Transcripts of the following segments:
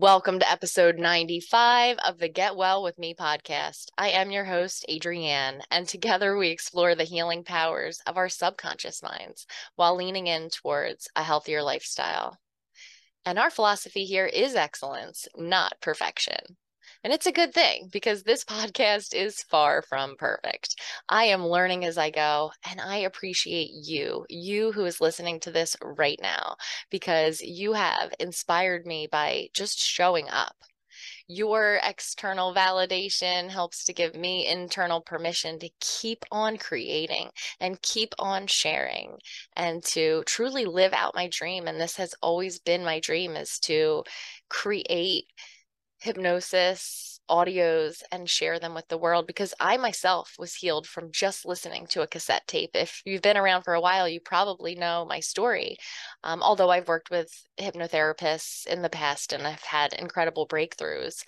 Welcome to episode 95 of the Get Well with Me podcast. I am your host, Adrienne, and together we explore the healing powers of our subconscious minds while leaning in towards a healthier lifestyle. And our philosophy here is excellence, not perfection. And it's a good thing because this podcast is far from perfect. I am learning as I go, and I appreciate you, you who is listening to this right now, because you have inspired me by just showing up. Your external validation helps to give me internal permission to keep on creating and keep on sharing and to truly live out my dream. And this has always been my dream is to create hypnosis audios and share them with the world because I myself was healed from just listening to a cassette tape. If you've been around for a while, you probably know my story. Um, although I've worked with hypnotherapists in the past and I've had incredible breakthroughs.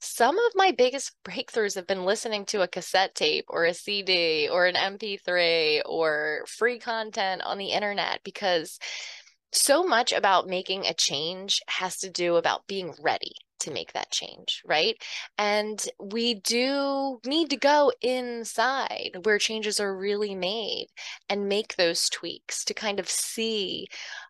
Some of my biggest breakthroughs have been listening to a cassette tape or a CD or an MP3 or free content on the internet because so much about making a change has to do about being ready to make that change, right? And we do need to go inside where changes are really made and make those tweaks to kind of see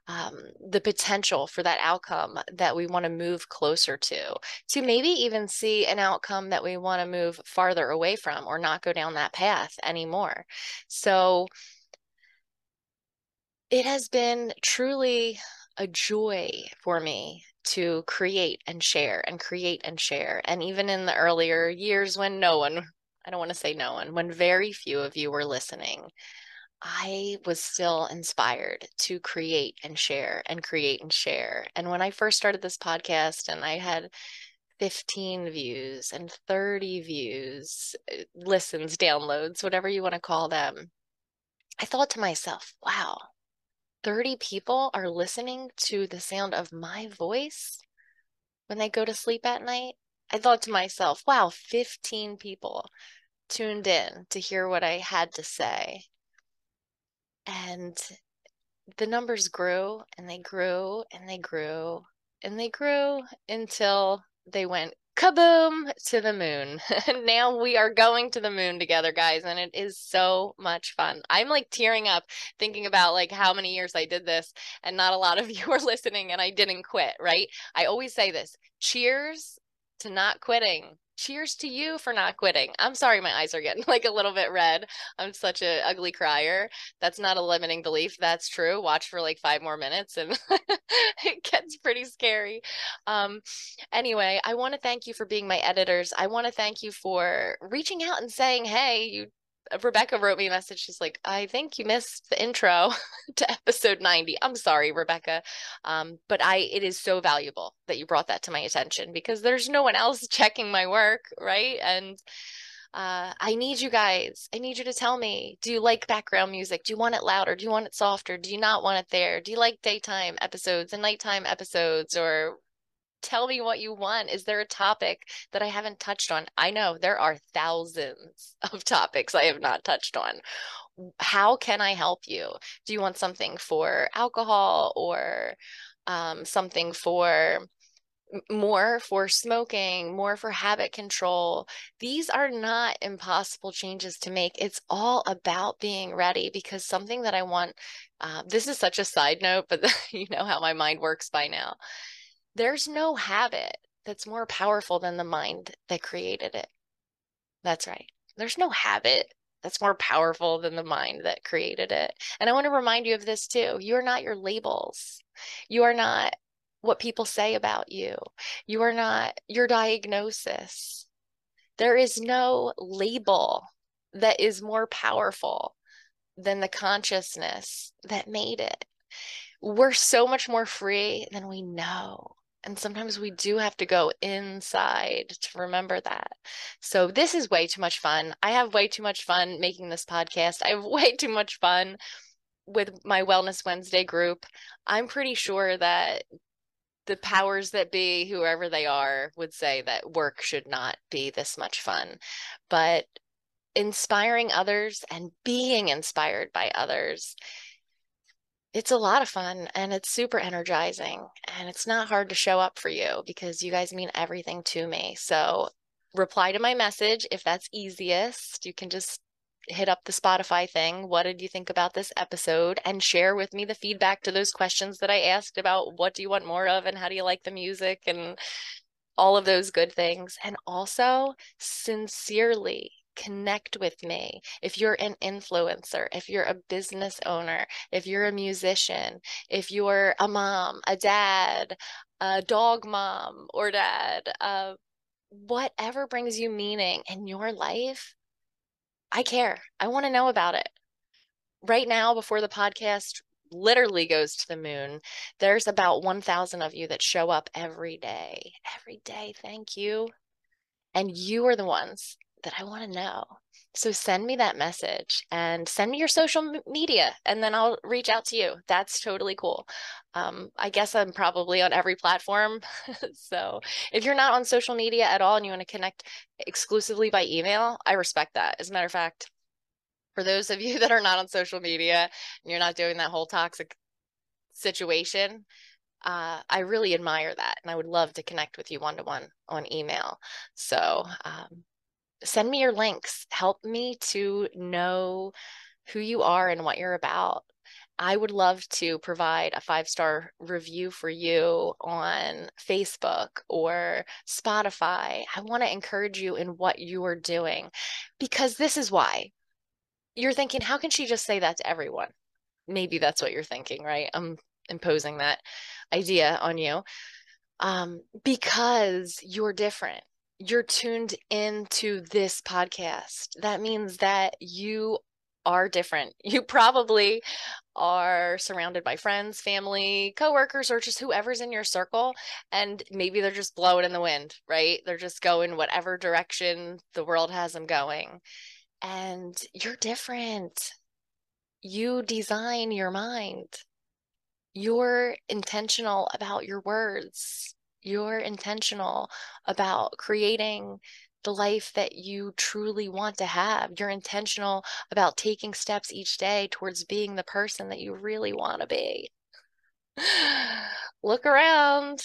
um, the potential for that outcome that we want to move closer to, to maybe even see an outcome that we want to move farther away from or not go down that path anymore. So, it has been truly a joy for me to create and share and create and share. And even in the earlier years when no one, I don't want to say no one, when very few of you were listening, I was still inspired to create and share and create and share. And when I first started this podcast and I had 15 views and 30 views, uh, listens, downloads, whatever you want to call them, I thought to myself, wow, 30 people are listening to the sound of my voice when they go to sleep at night, I thought to myself, wow, 15 people tuned in to hear what I had to say. And the numbers grew and they grew and they grew and they grew until they went kaboom to the moon. now we are going to the moon together, guys, and it is so much fun. I'm like tearing up thinking about like how many years I did this, and not a lot of you are listening, and I didn't quit, right? I always say this cheers to not quitting cheers to you for not quitting. I'm sorry, my eyes are getting like a little bit red. I'm such a ugly crier. That's not a limiting belief. That's true. Watch for like five more minutes and it gets pretty scary. Um, anyway, I want to thank you for being my editors. I want to thank you for reaching out and saying, hey, you Rebecca wrote me a message. She's like, I think you missed the intro to episode 90. I'm sorry, Rebecca. Um, but I it is so valuable that you brought that to my attention because there's no one else checking my work, right? And uh, I need you guys. I need you to tell me do you like background music? Do you want it louder? Do you want it softer? Do you not want it there? Do you like daytime episodes and nighttime episodes or tell me what you want. Is there a topic that I haven't touched on? I know there are thousands of topics I have not touched on. How can I help you? Do you want something for alcohol or um, something for more for smoking, more for habit control. These are not impossible changes to make. It's all about being ready because something that I want, uh, this is such a side note, but you know how my mind works by now there's no habit that's more powerful than the mind that created it. That's right. There's no habit that's more powerful than the mind that created it. And I want to remind you of this too. You are not your labels. You are not what people say about you. You are not your diagnosis. There is no label that is more powerful than the consciousness that made it. We're so much more free than we know. And sometimes we do have to go inside to remember that. So this is way too much fun. I have way too much fun making this podcast. I have way too much fun with my Wellness Wednesday group. I'm pretty sure that the powers that be, whoever they are, would say that work should not be this much fun. But inspiring others and being inspired by others It's a lot of fun and it's super energizing and it's not hard to show up for you because you guys mean everything to me. So reply to my message if that's easiest. You can just hit up the Spotify thing. What did you think about this episode? And share with me the feedback to those questions that I asked about what do you want more of and how do you like the music and all of those good things. And also, sincerely connect with me. If you're an influencer, if you're a business owner, if you're a musician, if you're a mom, a dad, a dog mom or dad, uh, whatever brings you meaning in your life, I care. I want to know about it. Right now, before the podcast literally goes to the moon, there's about 1,000 of you that show up every day. Every day. Thank you. And you are the ones that I want to know. So send me that message and send me your social media, and then I'll reach out to you. That's totally cool. Um, I guess I'm probably on every platform. so if you're not on social media at all and you want to connect exclusively by email, I respect that. As a matter of fact, for those of you that are not on social media and you're not doing that whole toxic situation, uh, I really admire that. And I would love to connect with you one to one on email. So um, send me your links. Help me to know who you are and what you're about. I would love to provide a five star review for you on Facebook or Spotify. I want to encourage you in what you are doing because this is why you're thinking, how can she just say that to everyone? Maybe that's what you're thinking, right? I'm imposing that idea on you um, because you're different you're tuned into this podcast. That means that you are different. You probably are surrounded by friends, family, coworkers, or just whoever's in your circle. And maybe they're just blowing in the wind, right? They're just going whatever direction the world has them going. And you're different. You design your mind. You're intentional about your words you're intentional about creating the life that you truly want to have. You're intentional about taking steps each day towards being the person that you really want to be. Look around.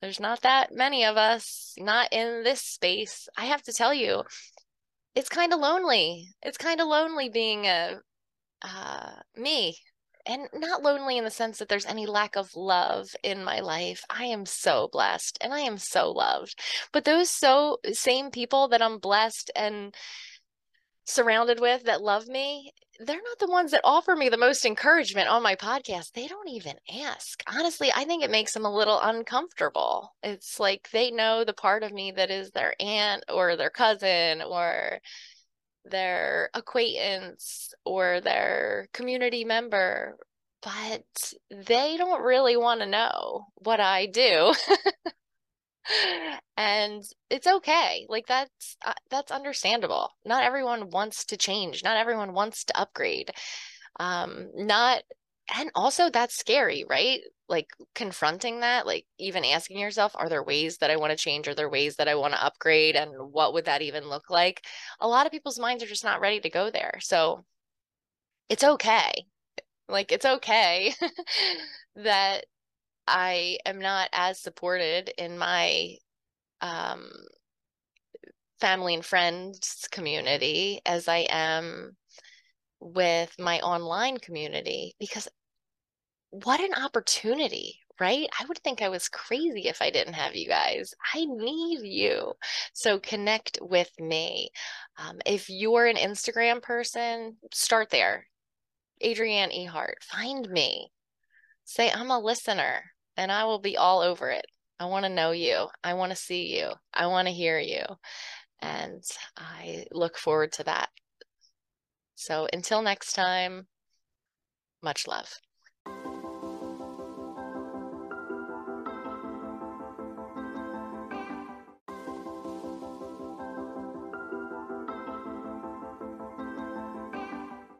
There's not that many of us, not in this space. I have to tell you, it's kind of lonely. It's kind of lonely being a uh, me and not lonely in the sense that there's any lack of love in my life. I am so blessed and I am so loved. But those so same people that I'm blessed and surrounded with that love me, they're not the ones that offer me the most encouragement on my podcast. They don't even ask. Honestly, I think it makes them a little uncomfortable. It's like they know the part of me that is their aunt or their cousin or their acquaintance or their community member, but they don't really want to know what I do. and it's okay. Like that's uh, that's understandable. Not everyone wants to change. Not everyone wants to upgrade. Um not and also that's scary right like confronting that like even asking yourself are there ways that i want to change? Are there ways that i want to upgrade? And what would that even look like? A lot of people's minds are just not ready to go there. So it's okay. Like it's okay that i am not as supported in my um family and friends community as i am with my online community because what an opportunity, right? I would think I was crazy if I didn't have you guys. I need you. So connect with me. Um, if you're an Instagram person, start there. Adrienne Ehart, find me. Say, I'm a listener and I will be all over it. I want to know you. I want to see you. I want to hear you. And I look forward to that. So until next time, much love.